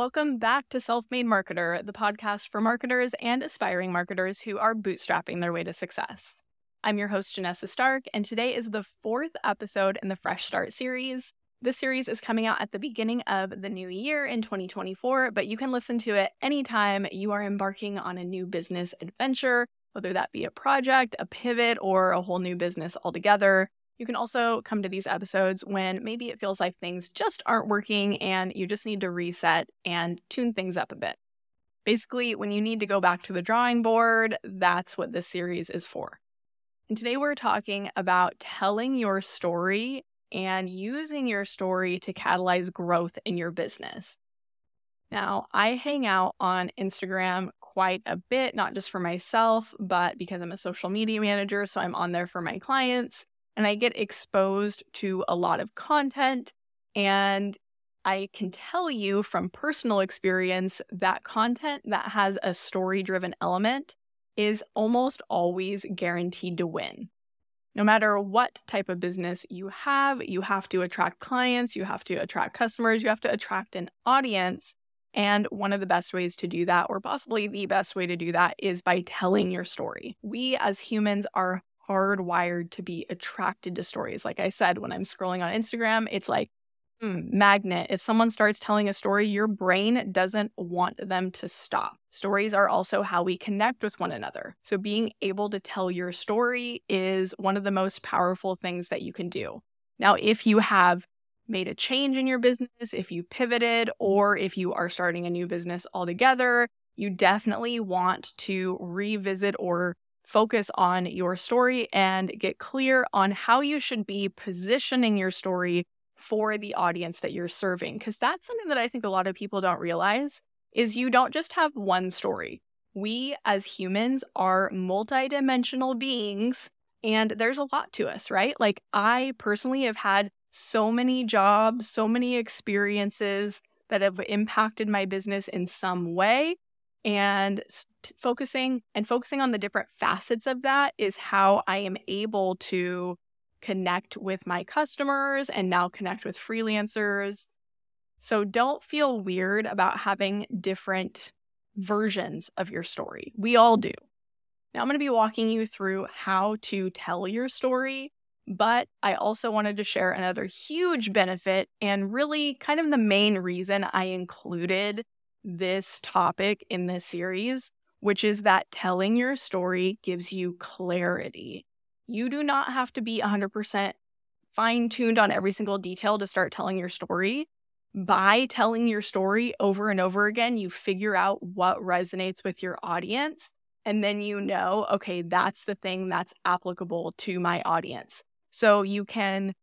Welcome back to Self Made Marketer, the podcast for marketers and aspiring marketers who are bootstrapping their way to success. I'm your host, Janessa Stark, and today is the fourth episode in the Fresh Start series. This series is coming out at the beginning of the new year in 2024, but you can listen to it anytime you are embarking on a new business adventure, whether that be a project, a pivot, or a whole new business altogether. You can also come to these episodes when maybe it feels like things just aren't working and you just need to reset and tune things up a bit. Basically, when you need to go back to the drawing board, that's what this series is for. And today we're talking about telling your story and using your story to catalyze growth in your business. Now, I hang out on Instagram quite a bit, not just for myself, but because I'm a social media manager. So I'm on there for my clients and I get exposed to a lot of content. And I can tell you from personal experience that content that has a story driven element is almost always guaranteed to win. No matter what type of business you have, you have to attract clients, you have to attract customers, you have to attract an audience. And one of the best ways to do that, or possibly the best way to do that, is by telling your story. We as humans are hardwired to be attracted to stories. Like I said, when I'm scrolling on Instagram, it's like, mm, magnet. If someone starts telling a story, your brain doesn't want them to stop. Stories are also how we connect with one another. So, being able to tell your story is one of the most powerful things that you can do. Now, if you have made a change in your business, if you pivoted, or if you are starting a new business altogether, you definitely want to revisit or focus on your story and get clear on how you should be positioning your story for the audience that you're serving because that's something that I think a lot of people don't realize is you don't just have one story. We as humans are multidimensional beings and there's a lot to us, right? Like I personally have had so many jobs, so many experiences that have impacted my business in some way and focusing and focusing on the different facets of that is how I am able to connect with my customers and now connect with freelancers. So don't feel weird about having different versions of your story. We all do. Now I'm going to be walking you through how to tell your story, but I also wanted to share another huge benefit and really kind of the main reason I included this topic in this series, which is that telling your story gives you clarity. You do not have to be 100% fine tuned on every single detail to start telling your story. By telling your story over and over again, you figure out what resonates with your audience. And then you know, okay, that's the thing that's applicable to my audience. So you can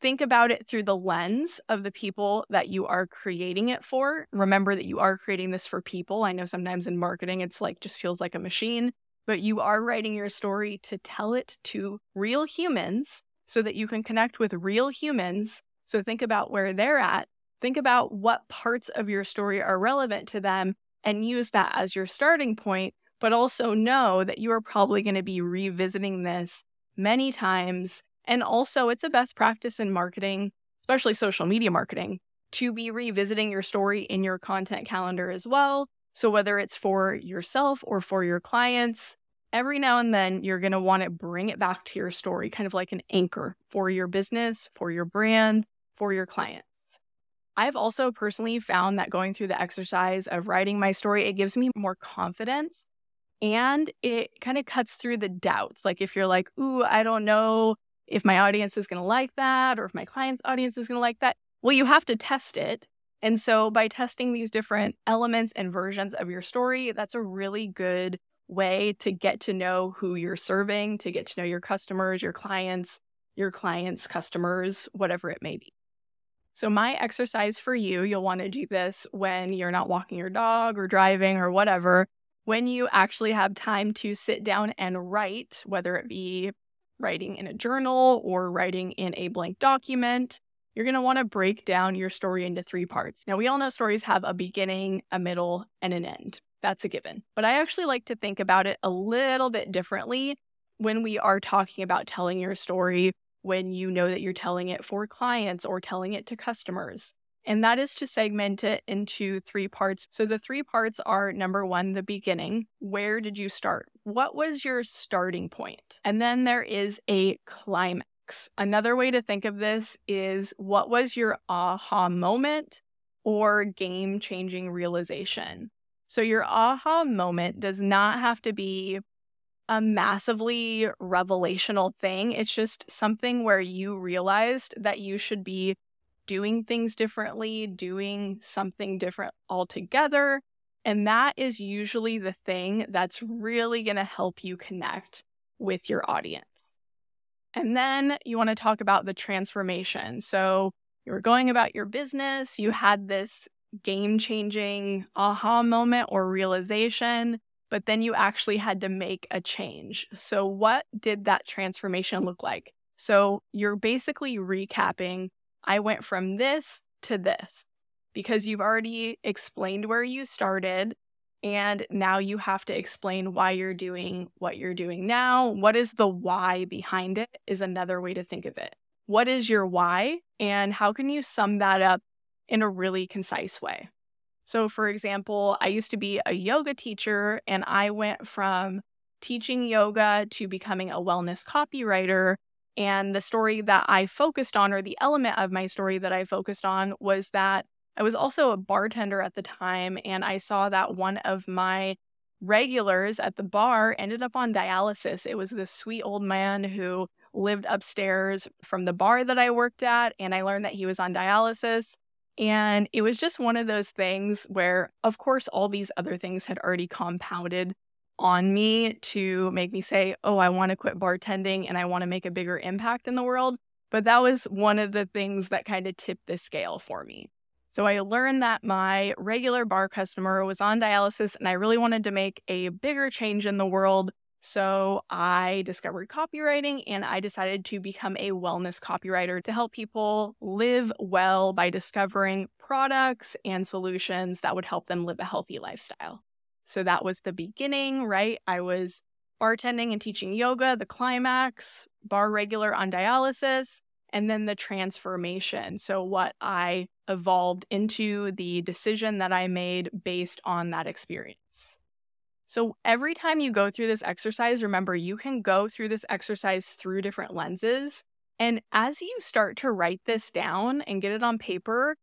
think about it through the lens of the people that you are creating it for. Remember that you are creating this for people. I know sometimes in marketing, it's like just feels like a machine, but you are writing your story to tell it to real humans so that you can connect with real humans. So think about where they're at. Think about what parts of your story are relevant to them and use that as your starting point, but also know that you are probably going to be revisiting this many times and also, it's a best practice in marketing, especially social media marketing, to be revisiting your story in your content calendar as well. So, whether it's for yourself or for your clients, every now and then you're going to want to bring it back to your story, kind of like an anchor for your business, for your brand, for your clients. I've also personally found that going through the exercise of writing my story, it gives me more confidence and it kind of cuts through the doubts. Like if you're like, ooh, I don't know if my audience is going to like that or if my client's audience is going to like that. Well, you have to test it. And so by testing these different elements and versions of your story, that's a really good way to get to know who you're serving, to get to know your customers, your clients, your clients' customers, whatever it may be. So, my exercise for you, you'll want to do this when you're not walking your dog or driving or whatever, when you actually have time to sit down and write, whether it be writing in a journal or writing in a blank document, you're going to want to break down your story into three parts. Now, we all know stories have a beginning, a middle, and an end. That's a given. But I actually like to think about it a little bit differently when we are talking about telling your story, when you know that you're telling it for clients or telling it to customers. And that is to segment it into three parts. So the three parts are number one, the beginning. Where did you start? What was your starting point? And then there is a climax. Another way to think of this is what was your aha moment or game changing realization? So your aha moment does not have to be a massively revelational thing. It's just something where you realized that you should be doing things differently, doing something different altogether. And that is usually the thing that's really going to help you connect with your audience. And then you want to talk about the transformation. So you were going about your business, you had this game changing aha moment or realization, but then you actually had to make a change. So, what did that transformation look like? So, you're basically recapping I went from this to this because you've already explained where you started. And now you have to explain why you're doing what you're doing now. What is the why behind it, is another way to think of it. What is your why? And how can you sum that up in a really concise way? So, for example, I used to be a yoga teacher and I went from teaching yoga to becoming a wellness copywriter and the story that I focused on, or the element of my story that I focused on, was that I was also a bartender at the time. And I saw that one of my regulars at the bar ended up on dialysis. It was this sweet old man who lived upstairs from the bar that I worked at. And I learned that he was on dialysis. And it was just one of those things where, of course, all these other things had already compounded on me to make me say, oh, I want to quit bartending and I want to make a bigger impact in the world. But that was one of the things that kind of tipped the scale for me. So I learned that my regular bar customer was on dialysis and I really wanted to make a bigger change in the world. So I discovered copywriting and I decided to become a wellness copywriter to help people live well by discovering products and solutions that would help them live a healthy lifestyle. So that was the beginning, right? I was bartending and teaching yoga, the climax, bar regular on dialysis, and then the transformation. So, what I evolved into the decision that I made based on that experience. So, every time you go through this exercise, remember you can go through this exercise through different lenses. And as you start to write this down and get it on paper,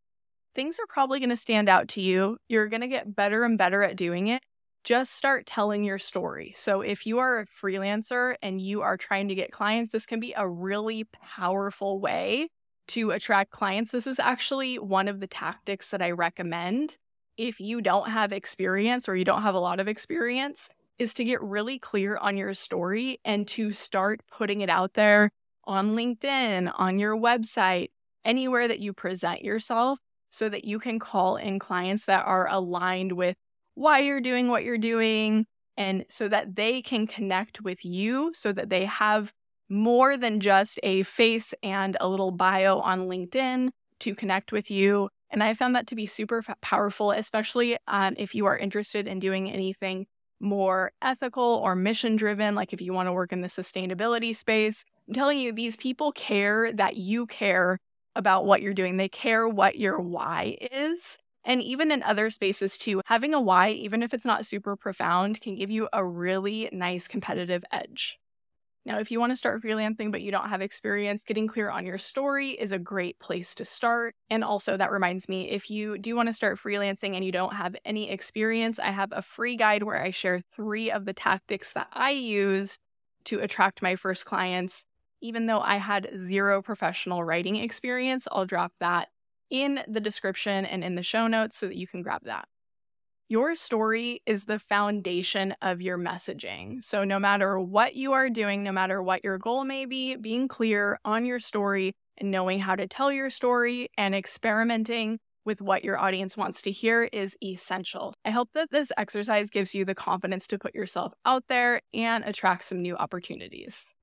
things are probably going to stand out to you. You're going to get better and better at doing it just start telling your story. So, if you are a freelancer and you are trying to get clients, this can be a really powerful way to attract clients. This is actually one of the tactics that I recommend if you don't have experience or you don't have a lot of experience is to get really clear on your story and to start putting it out there on LinkedIn, on your website, anywhere that you present yourself so that you can call in clients that are aligned with why you're doing what you're doing, and so that they can connect with you so that they have more than just a face and a little bio on LinkedIn to connect with you. And I found that to be super powerful, especially um, if you are interested in doing anything more ethical or mission driven, like if you want to work in the sustainability space. I'm telling you, these people care that you care about what you're doing. They care what your why is. And even in other spaces too, having a why, even if it's not super profound, can give you a really nice competitive edge. Now, if you want to start freelancing but you don't have experience, getting clear on your story is a great place to start. And also, that reminds me if you do want to start freelancing and you don't have any experience, I have a free guide where I share three of the tactics that I used to attract my first clients. Even though I had zero professional writing experience, I'll drop that in the description and in the show notes so that you can grab that. Your story is the foundation of your messaging. So, no matter what you are doing, no matter what your goal may be, being clear on your story and knowing how to tell your story and experimenting with what your audience wants to hear is essential. I hope that this exercise gives you the confidence to put yourself out there and attract some new opportunities.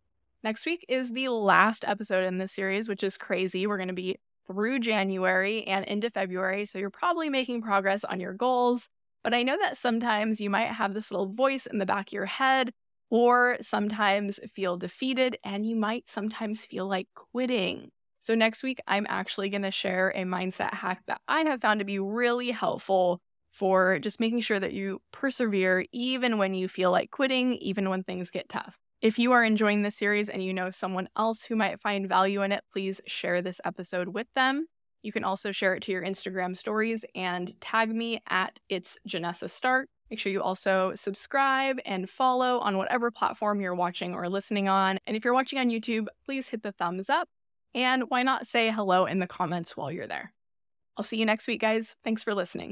Next week is the last episode in this series, which is crazy. We're going to be through January and into February. So you're probably making progress on your goals. But I know that sometimes you might have this little voice in the back of your head, or sometimes feel defeated, and you might sometimes feel like quitting. So, next week, I'm actually going to share a mindset hack that I have found to be really helpful for just making sure that you persevere even when you feel like quitting, even when things get tough. If you are enjoying this series and you know someone else who might find value in it, please share this episode with them. You can also share it to your Instagram stories and tag me at it's Janessa Stark. Make sure you also subscribe and follow on whatever platform you're watching or listening on. And if you're watching on YouTube, please hit the thumbs up. And why not say hello in the comments while you're there? I'll see you next week, guys. Thanks for listening.